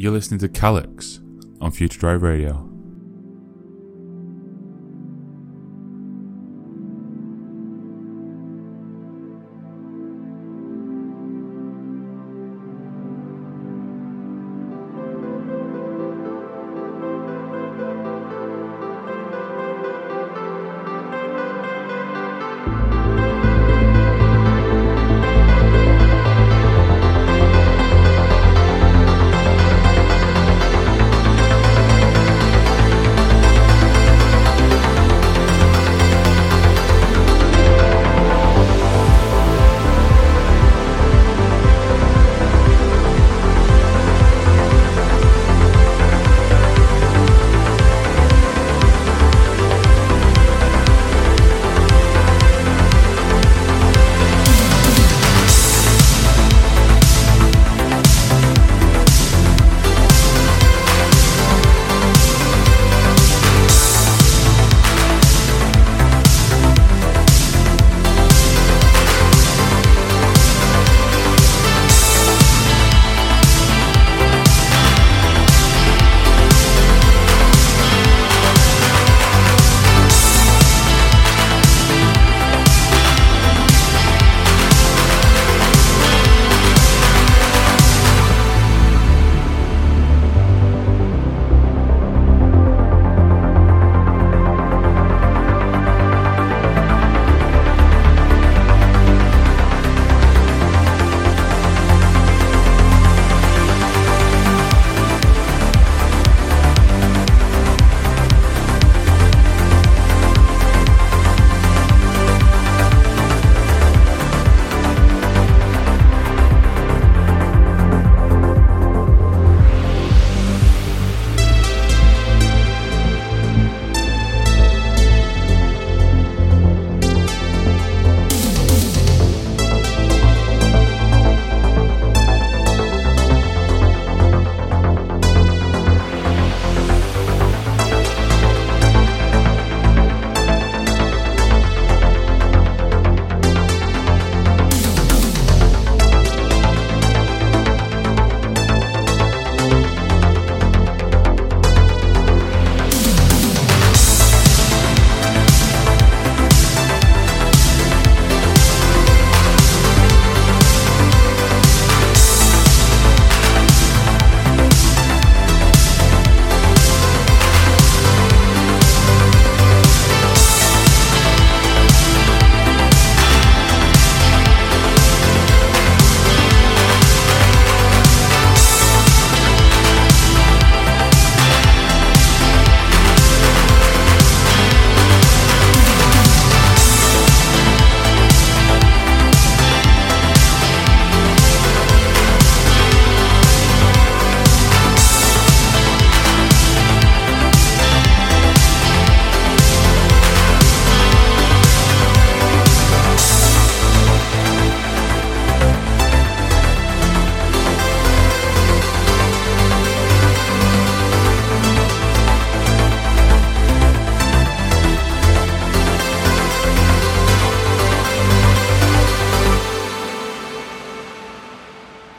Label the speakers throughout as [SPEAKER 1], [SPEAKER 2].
[SPEAKER 1] You're listening to Calyx on Future Drive Radio.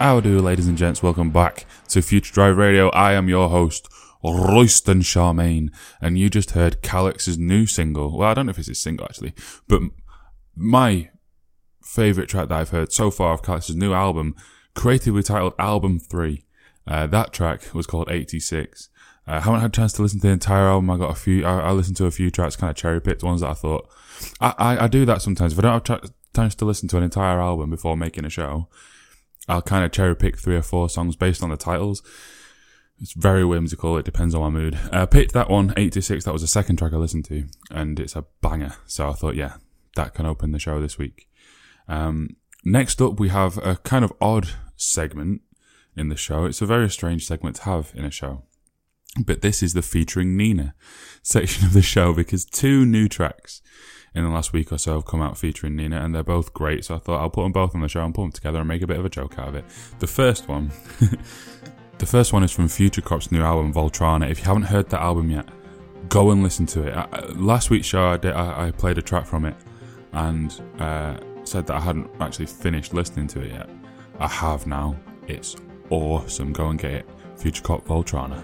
[SPEAKER 1] How do, ladies and gents? Welcome back to Future Drive Radio. I am your host, Royston Charmaine, and you just heard Calyx's new single. Well, I don't know if it's his single actually, but my favourite track that I've heard so far of Calyx's new album, creatively titled Album 3. Uh, that track was called 86. I uh, haven't had a chance to listen to the entire album. I got a few, I, I listened to a few tracks, kind of cherry picked ones that I thought. I, I, I do that sometimes. If I don't have tra- chance to listen to an entire album before making a show, I'll kind of cherry pick three or four songs based on the titles. It's very whimsical. It depends on my mood. I uh, picked that one, 86. That was the second track I listened to, and it's a banger. So I thought, yeah, that can open the show this week. Um, next up, we have a kind of odd segment in the show. It's a very strange segment to have in a show. But this is the featuring Nina section of the show because two new tracks in the last week or so have come out featuring Nina, and they're both great. So I thought I'll put them both on the show and put them together and make a bit of a joke out of it. The first one, the first one is from Future Cop's new album Voltrana. If you haven't heard that album yet, go and listen to it. I, last week's show, I, did, I, I, played a track from it and uh, said that I hadn't actually finished listening to it yet. I have now. It's awesome. Go and get it.
[SPEAKER 2] Future Cop Voltrana.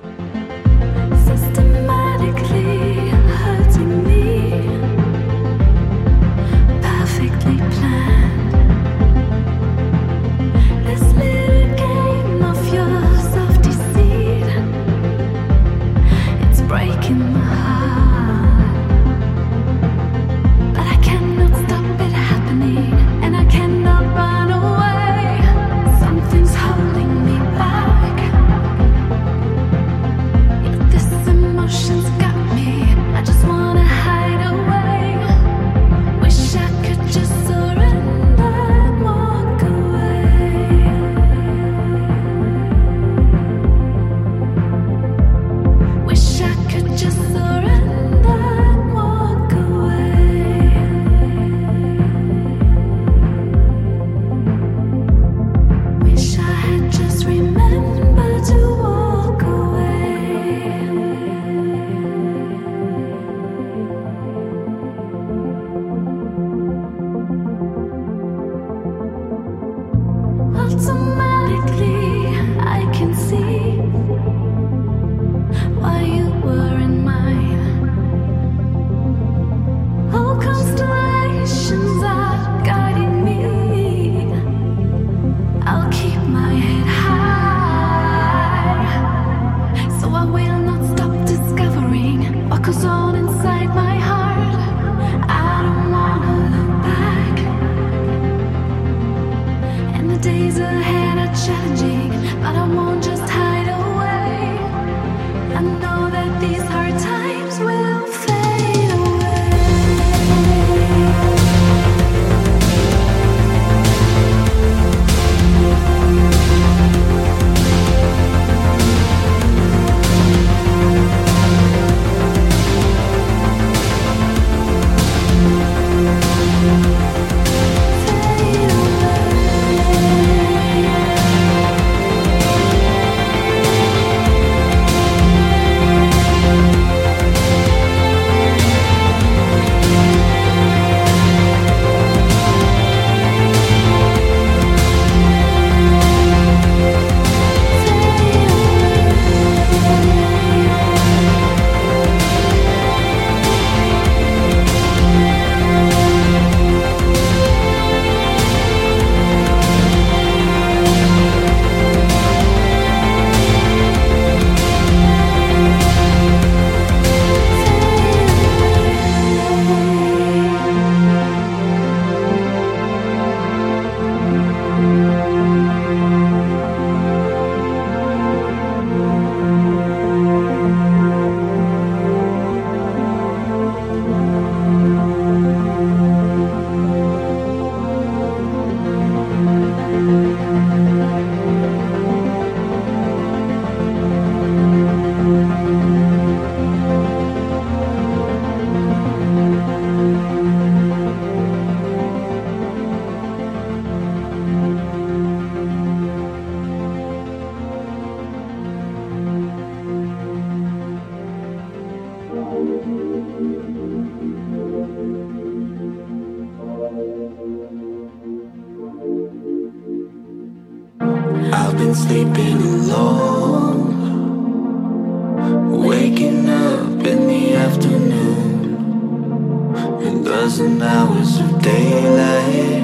[SPEAKER 3] thousand hours of daylight.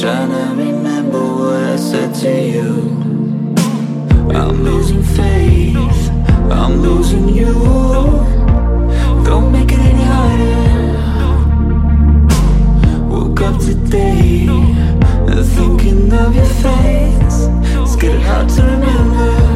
[SPEAKER 3] Trying to remember what I said to you. I'm losing faith, I'm losing you. Don't make it any harder. Woke up today, thinking of your face. It's getting hard to remember.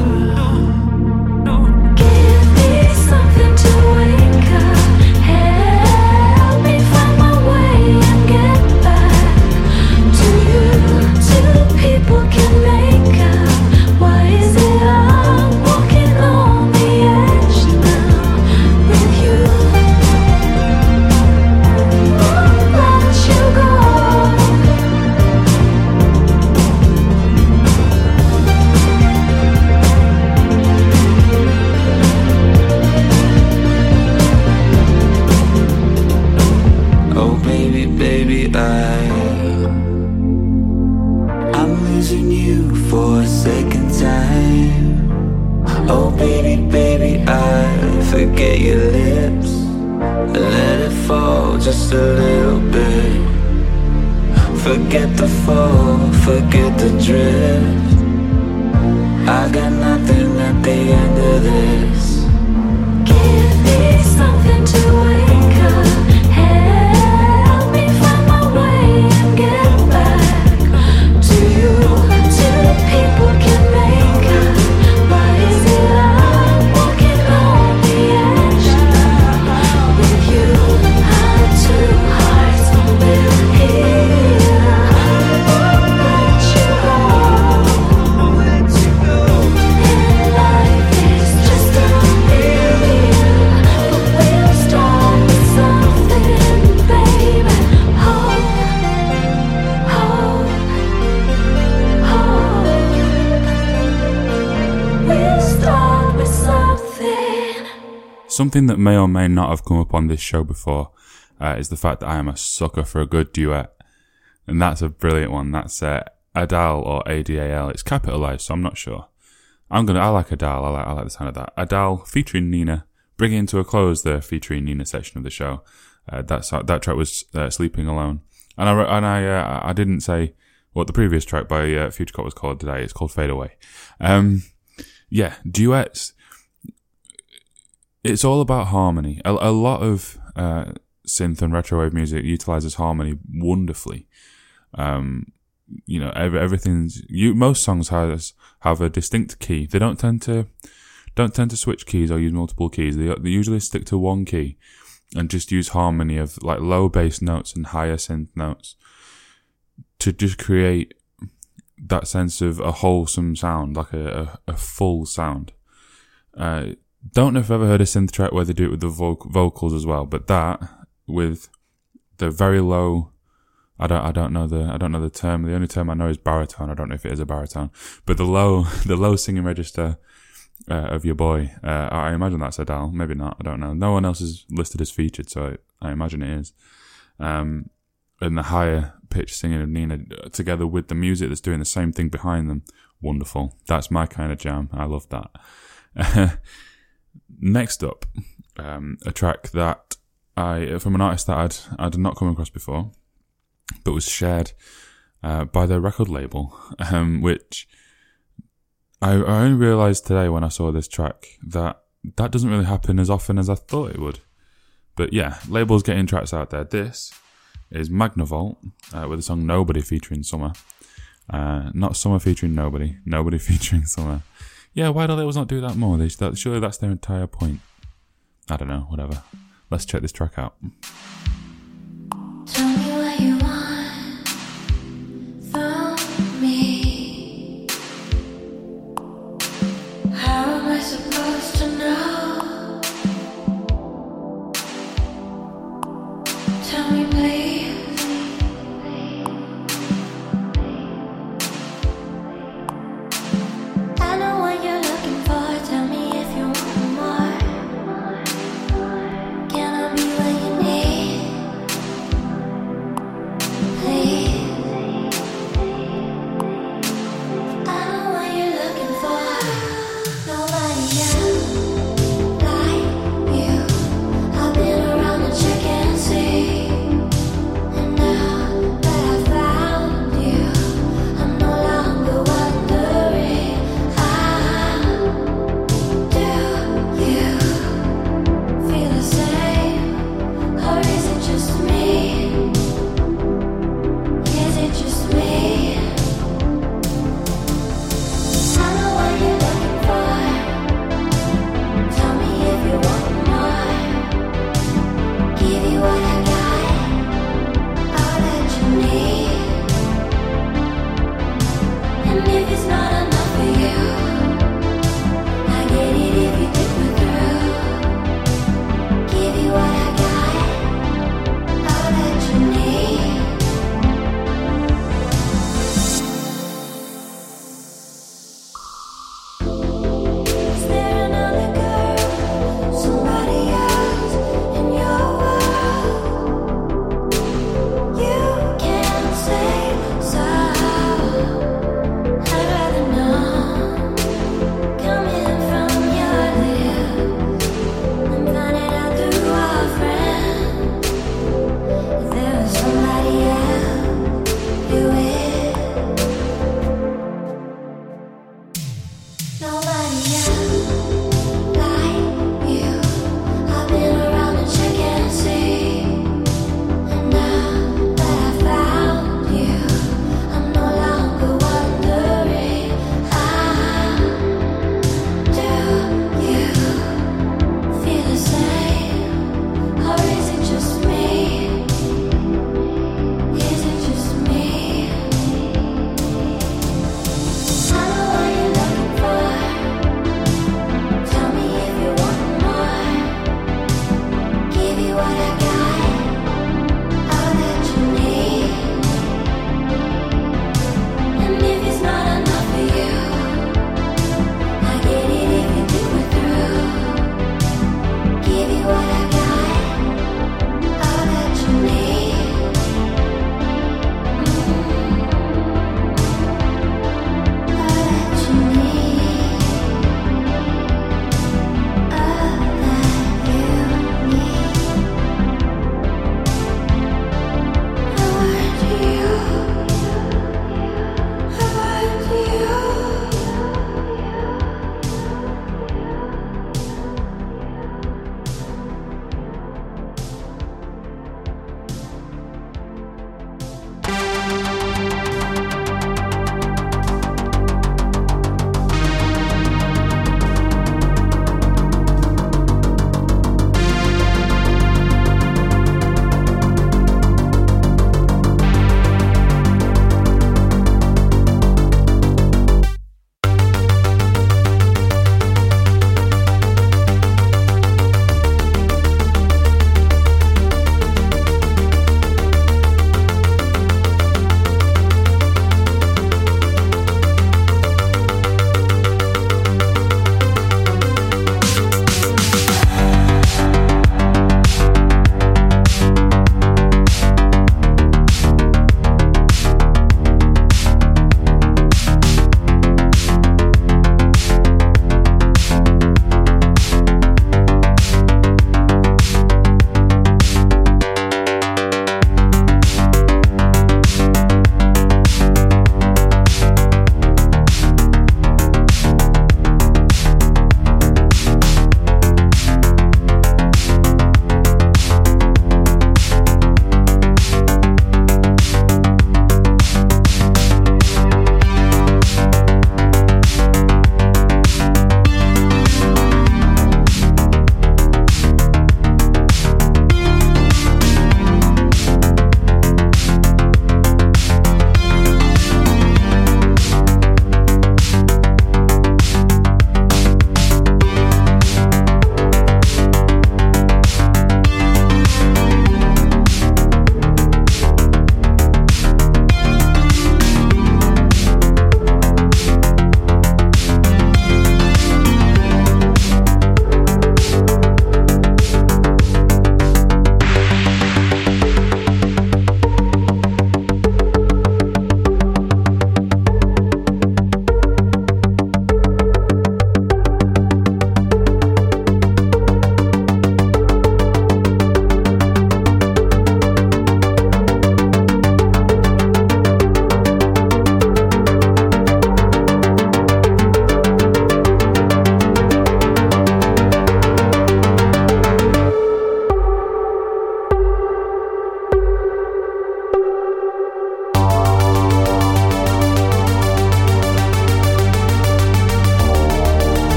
[SPEAKER 4] Something
[SPEAKER 1] that may or may not have come up on this show before uh, is the fact that I am a sucker for a good duet. And that's a brilliant one. That's uh, Adele or ADAL. It's capitalized, so I'm not sure. I'm gonna. I like Adele. I like. I like the sound of that. Adele featuring Nina, bringing to a close the featuring Nina section of the show. Uh, that that track was uh, "Sleeping Alone," and I and I uh, I didn't say what the previous track by uh, Future Cop was called today. It's called "Fade Away." Um, yeah, duets it's all about harmony. A, a lot of uh, synth and retrowave music utilizes harmony wonderfully. Um, you know, every, everything's you. Most songs has have a distinct key. They don't tend to don't tend to switch keys or use multiple keys. They, they usually stick to one key and just use harmony of like low bass notes and higher synth notes to just create that sense of a wholesome sound, like a, a, a full sound. Uh, don't know if I've ever heard a synth track where they do it with the voc- vocals as well, but that with the very low, I don't, I don't know the, I don't know the term. The only term I know is baritone. I don't know if it is a baritone, but the low, the low singing register uh, of your boy. Uh, I imagine that's Adele. Maybe not. I don't know. No one else is listed as featured, so I, I imagine it is. Um, and the higher pitch singing of Nina uh, together with the music that's doing the same thing behind them. Wonderful. That's my kind of jam. I love that. Next up, um, a track that I from an artist that I'd I'd not come across before, but was shared uh, by their record label, um, which I, I only realised today when I saw this track that that doesn't really happen as often as I thought it would. But yeah, labels getting tracks out there. This is Magnavolt uh, with the song "Nobody" featuring Summer. Uh, not Summer featuring Nobody, Nobody featuring Summer. Yeah, why do labels not do that more? They, surely that's their entire point. I don't know, whatever. Let's check this track out.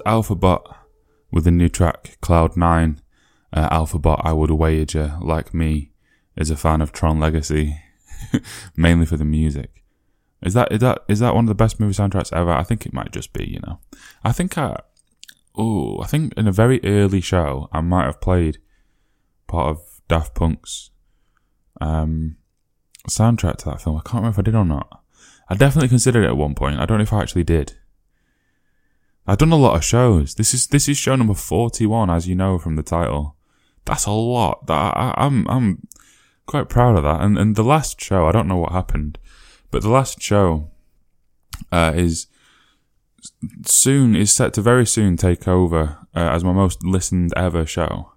[SPEAKER 1] Was Alphabot with the new track Cloud Nine. Uh, Alphabot, I would wager, like me, is a fan of Tron Legacy, mainly for the music. Is that is that is that one of the best movie soundtracks ever? I think it might just be. You know, I think I, oh, I think in a very early show I might have played part of Daft Punk's um, soundtrack to that film. I can't remember if I did or not. I definitely considered it at one point. I don't know if I actually did. I've done a lot of shows. This is this is show number forty one, as you know from the title. That's a lot. That I, I'm I'm quite proud of that. And and the last show, I don't know what happened, but the last show uh, is soon is set to very soon take over uh, as my most listened ever show.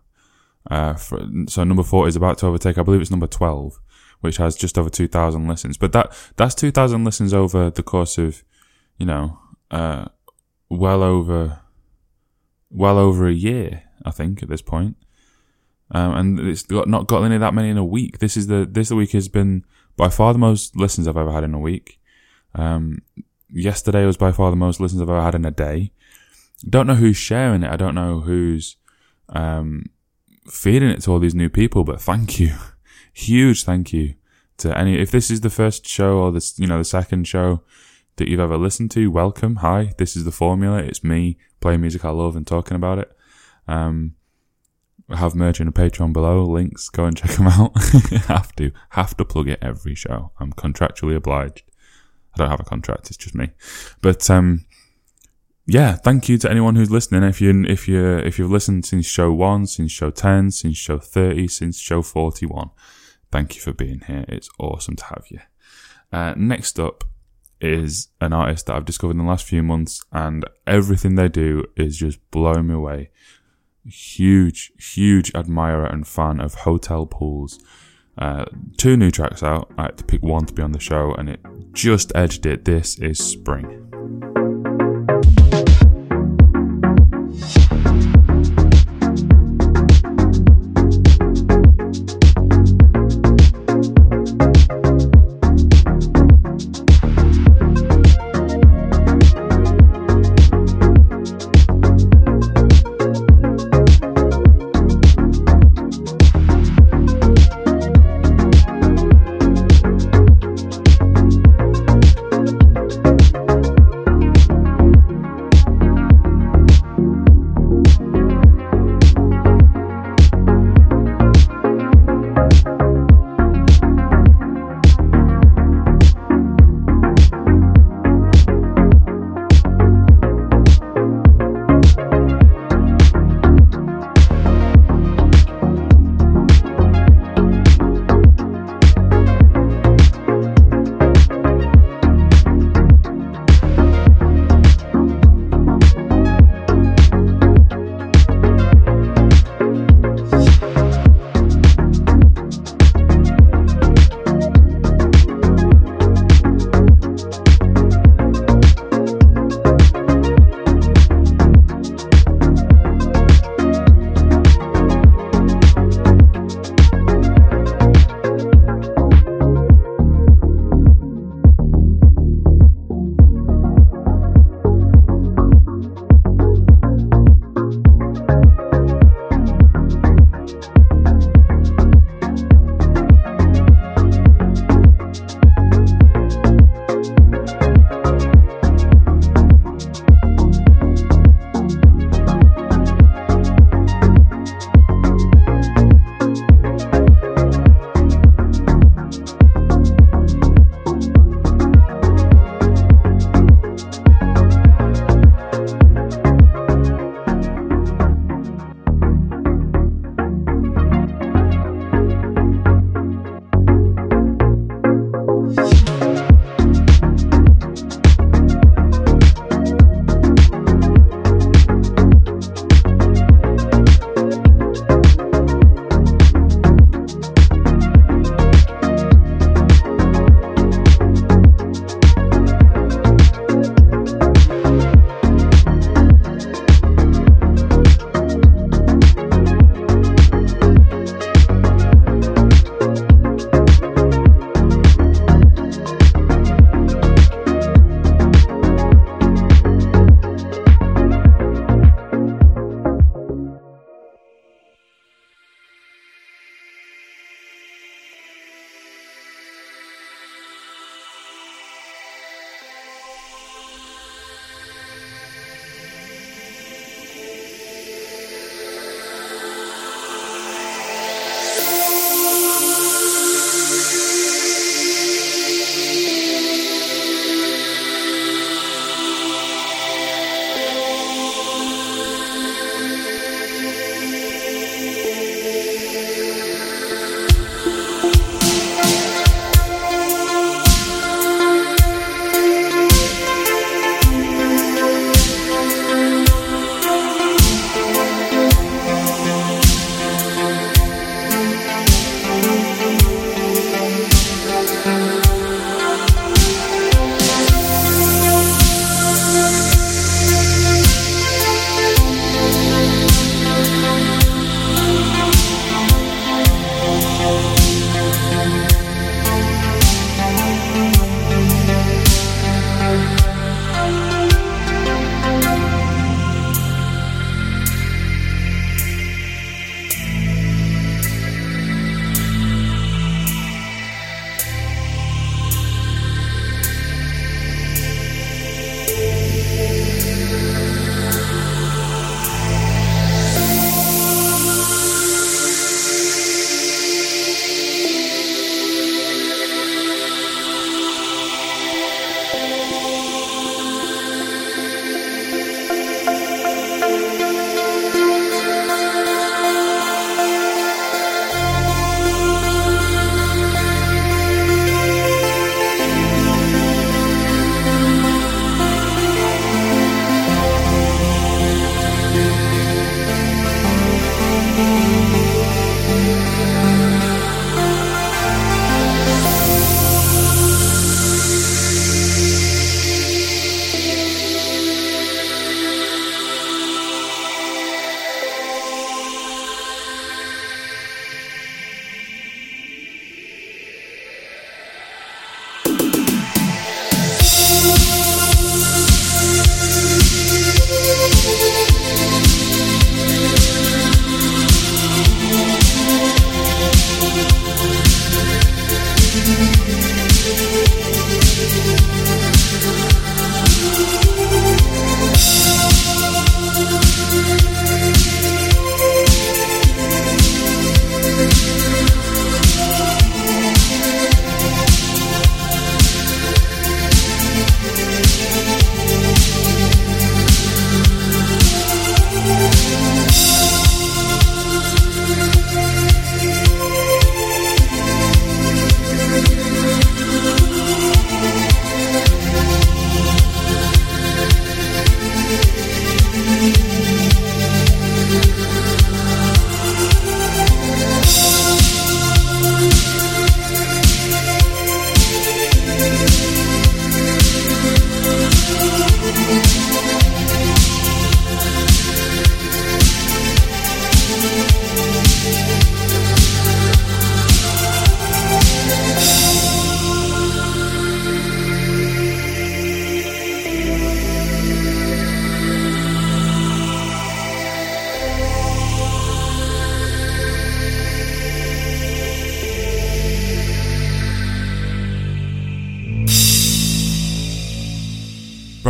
[SPEAKER 1] Uh, for, so number four is about to overtake. I believe it's number twelve, which has just over two thousand listens. But that that's two thousand listens over the course of, you know, uh, well over, well over a year. I think at this point. Um, and it's got not got any that many in a week. This is the this week has been by far the most listens I've ever had in a week. Um, yesterday was by far the most listens I've ever had in a day. Don't know who's sharing it. I don't know who's um, feeding it to all these new people. But thank you, huge thank you to any. If this is the first show or this, you know, the second show that you've ever listened to, welcome. Hi, this is the formula. It's me playing music I love and talking about it. Um, I have merch and a Patreon below. Links, go and check them out. have to, have to plug it every show. I'm contractually obliged. I don't have a contract. It's just me. But um, yeah, thank you to anyone who's listening. If you if you if you've listened since show one, since show ten, since show thirty, since show forty one, thank you for being here. It's awesome to have you. Uh, next up is an artist that I've discovered in the last few months, and everything they do is just blowing me away huge, huge admirer and fan of Hotel Pools. Uh, two new tracks out. I had to pick one to be on the show, and it just edged it. This is Spring.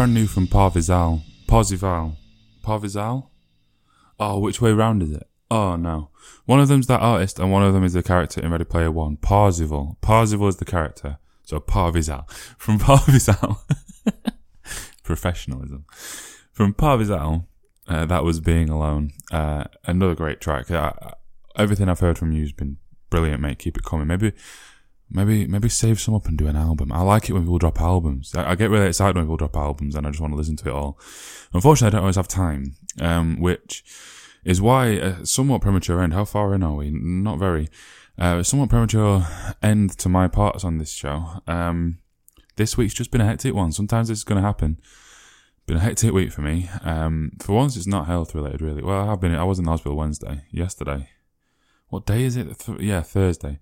[SPEAKER 1] Brand new from Parvizal. Parvizal. Parvizal? Oh, which way round is it? Oh, no. One of them's that artist and one of them is the character in Ready Player One. Parzival. Parzival is the character. So Parvizal. From Parvizal. Professionalism. From Parvizal, uh, that was Being Alone. Uh, another great track. Uh, everything I've heard from you has been brilliant, mate. Keep it coming. Maybe Maybe maybe save some up and do an album. I like it when people drop albums. I, I get really excited when people drop albums, and I just want to listen to it all. Unfortunately, I don't always have time, um, which is why a somewhat premature end. How far in are we? Not very. Uh, somewhat premature end to my parts on this show. Um, this week's just been a hectic one. Sometimes it's going to happen. Been a hectic week for me. Um, for once, it's not health related, really. Well, I have been. I was in the hospital Wednesday, yesterday. What day is it? Th- yeah, Thursday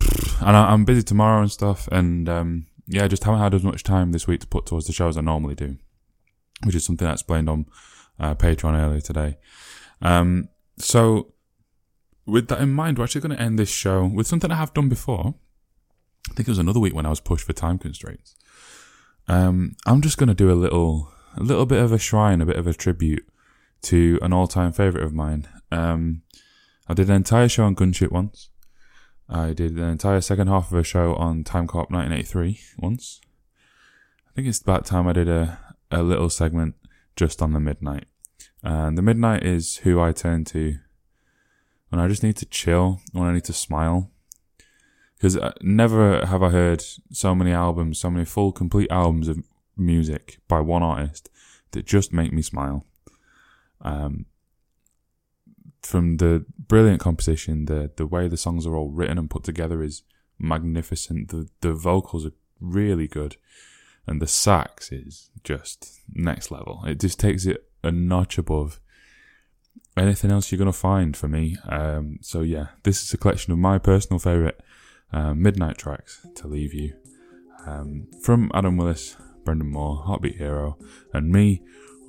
[SPEAKER 1] and I, am busy tomorrow and stuff, and um, yeah, just haven't had as much time this week to put towards the show as I normally do, which is something I explained on uh, Patreon earlier today. Um, so, with that in mind, we're actually going to end this show with something I have done before. I think it was another week when I was pushed for time constraints. Um, I'm just going to do a little, a little bit of a shrine, a bit of a tribute to an all-time favorite of mine. Um, I did an entire show on Gunship once. I did an entire second half of a show on Timecop1983 once. I think it's about time I did a, a little segment just on the Midnight. And the Midnight is who I turn to when I just need to chill, when I need to smile. Because uh, never have I heard so many albums, so many full, complete albums of music by one artist that just make me smile. Um, from the brilliant composition, the the way the songs are all written and put together is magnificent. The the vocals are really good, and the sax is just next level. It just takes it a notch above anything else you're gonna find for me. Um, so yeah, this is a collection of my personal favorite uh, midnight tracks to leave you um, from Adam Willis, Brendan Moore, Heartbeat Hero, and me.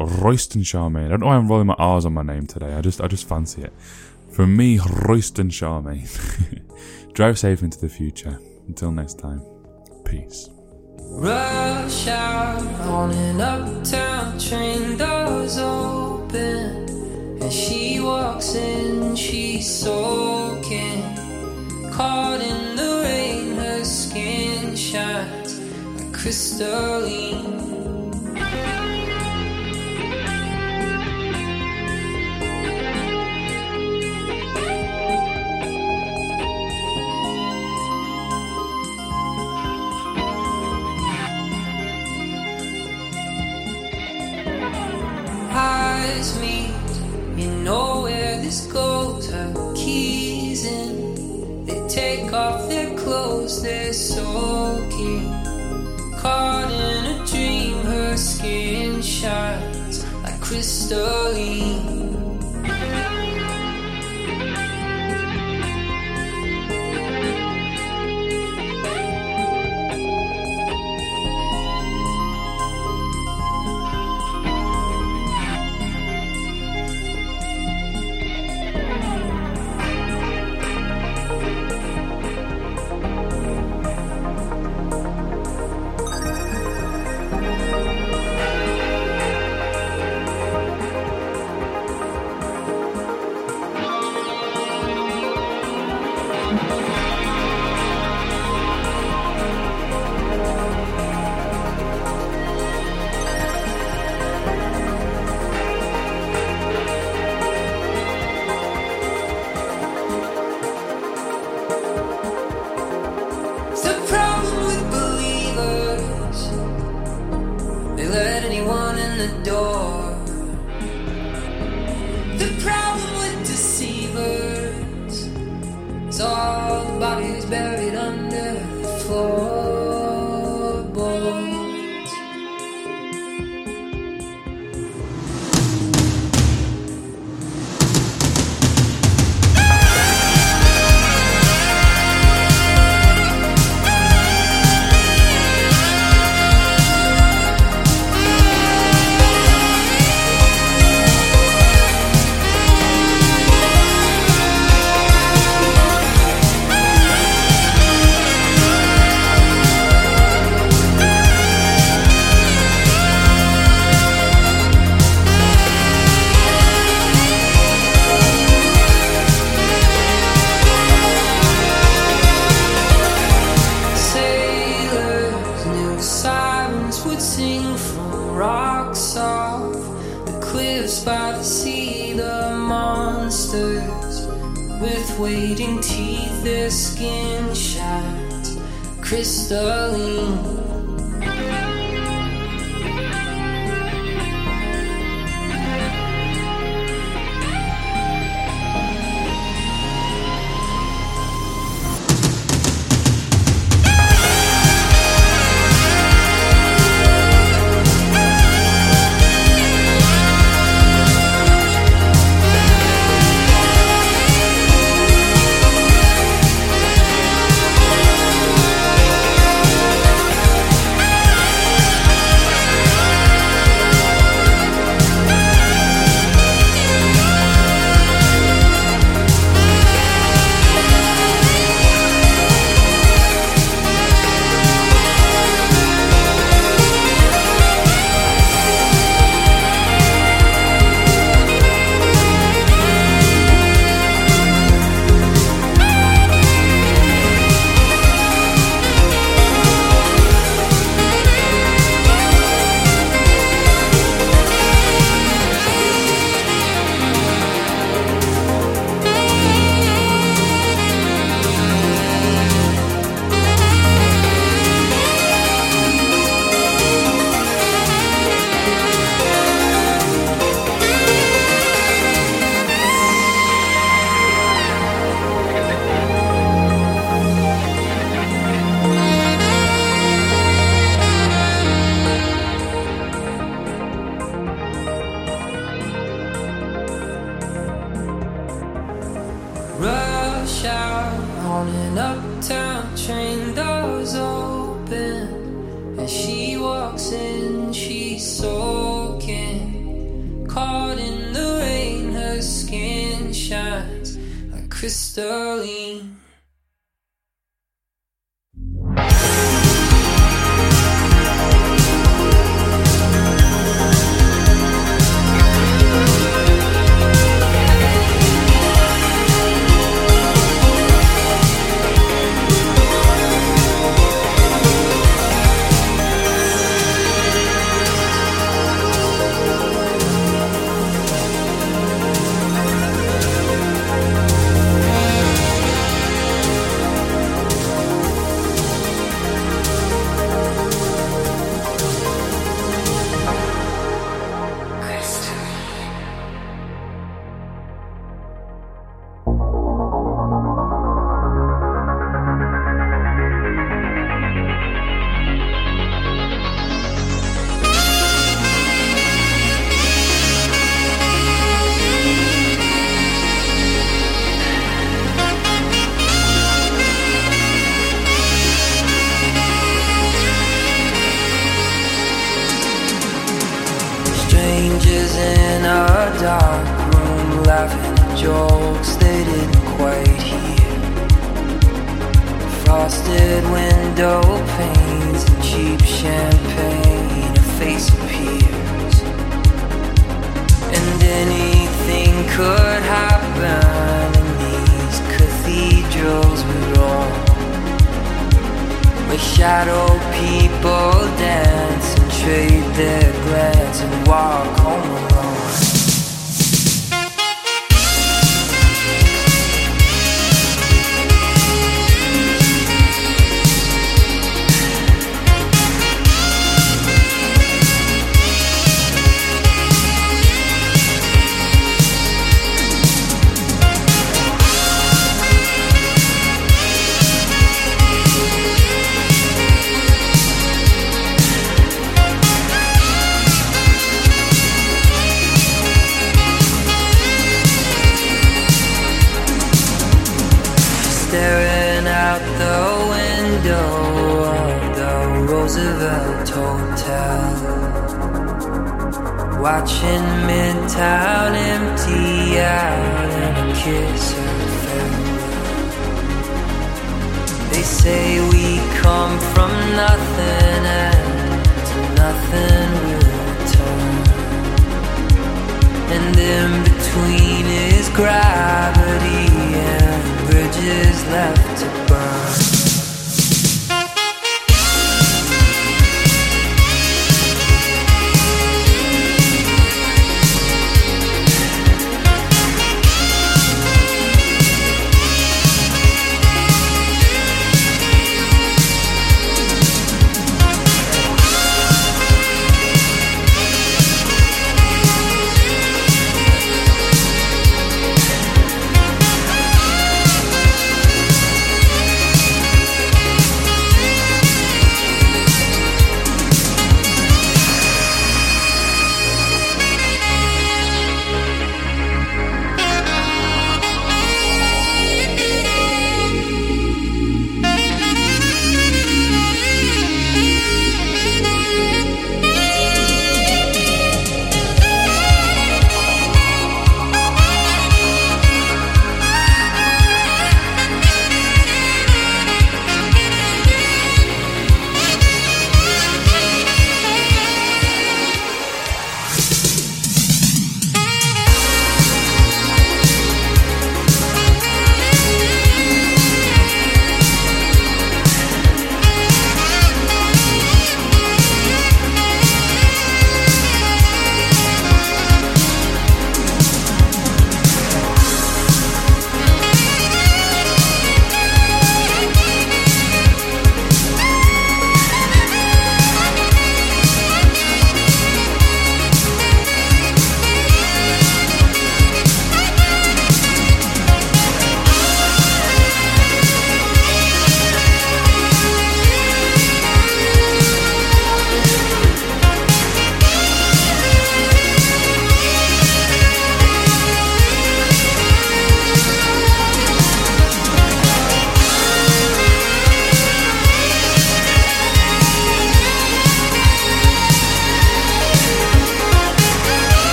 [SPEAKER 1] Royston Charmaine. I don't know why I'm rolling my R's on my name today. I just I just fancy it. From me, Royston Charmaine. Drive safe into the future. Until next time, peace.
[SPEAKER 5] Rush out on an uptown train, doors open, and she walks in, she's soaking. Caught in the rain, her skin shines like crystalline. meet. You know where this goes. Her keys in. They take off their clothes. They're soaking. Caught in a dream. Her skin shines like crystalline. crystalline. Jokes they didn't quite hear. Frosted window panes and cheap champagne, a face appears. And anything could happen in these cathedrals we roam. Where shadow people dance and trade their glance and walk home alone. Roosevelt Hotel. Watching Midtown empty out and a kiss of farewell. They say we come from nothing and to nothing return. And in between is gravity and bridges left to burn.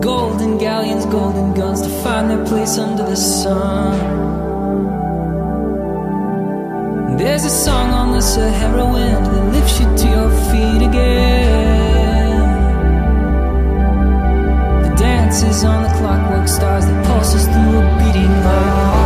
[SPEAKER 5] golden galleons, golden guns to find their place under the sun. There's a song on the Sahara wind that lifts you to your feet again. The dance is on the clockwork stars that pulses through a beating
[SPEAKER 6] heart.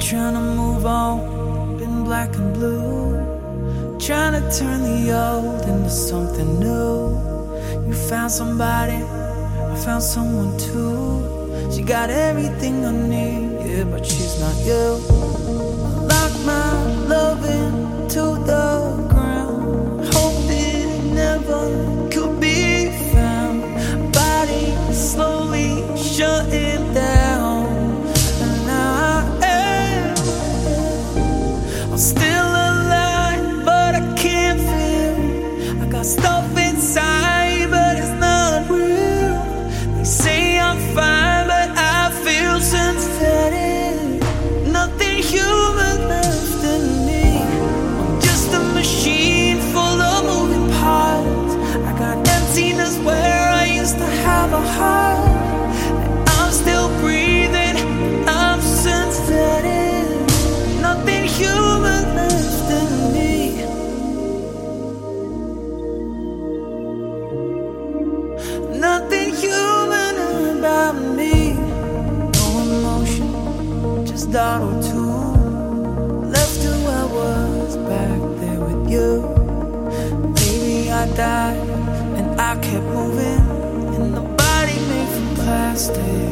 [SPEAKER 6] Trying to move on, been black and blue. Trying to turn the old into something new. You found somebody, I found someone too. She got everything I need, yeah, but she's not you. plastic.